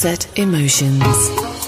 Sunset Emotions.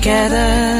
Together?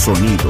Sonido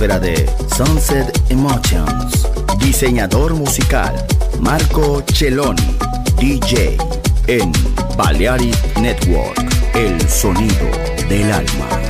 De Sunset Emotions. Diseñador musical Marco Celloni, DJ en Balearic Network, el sonido del alma.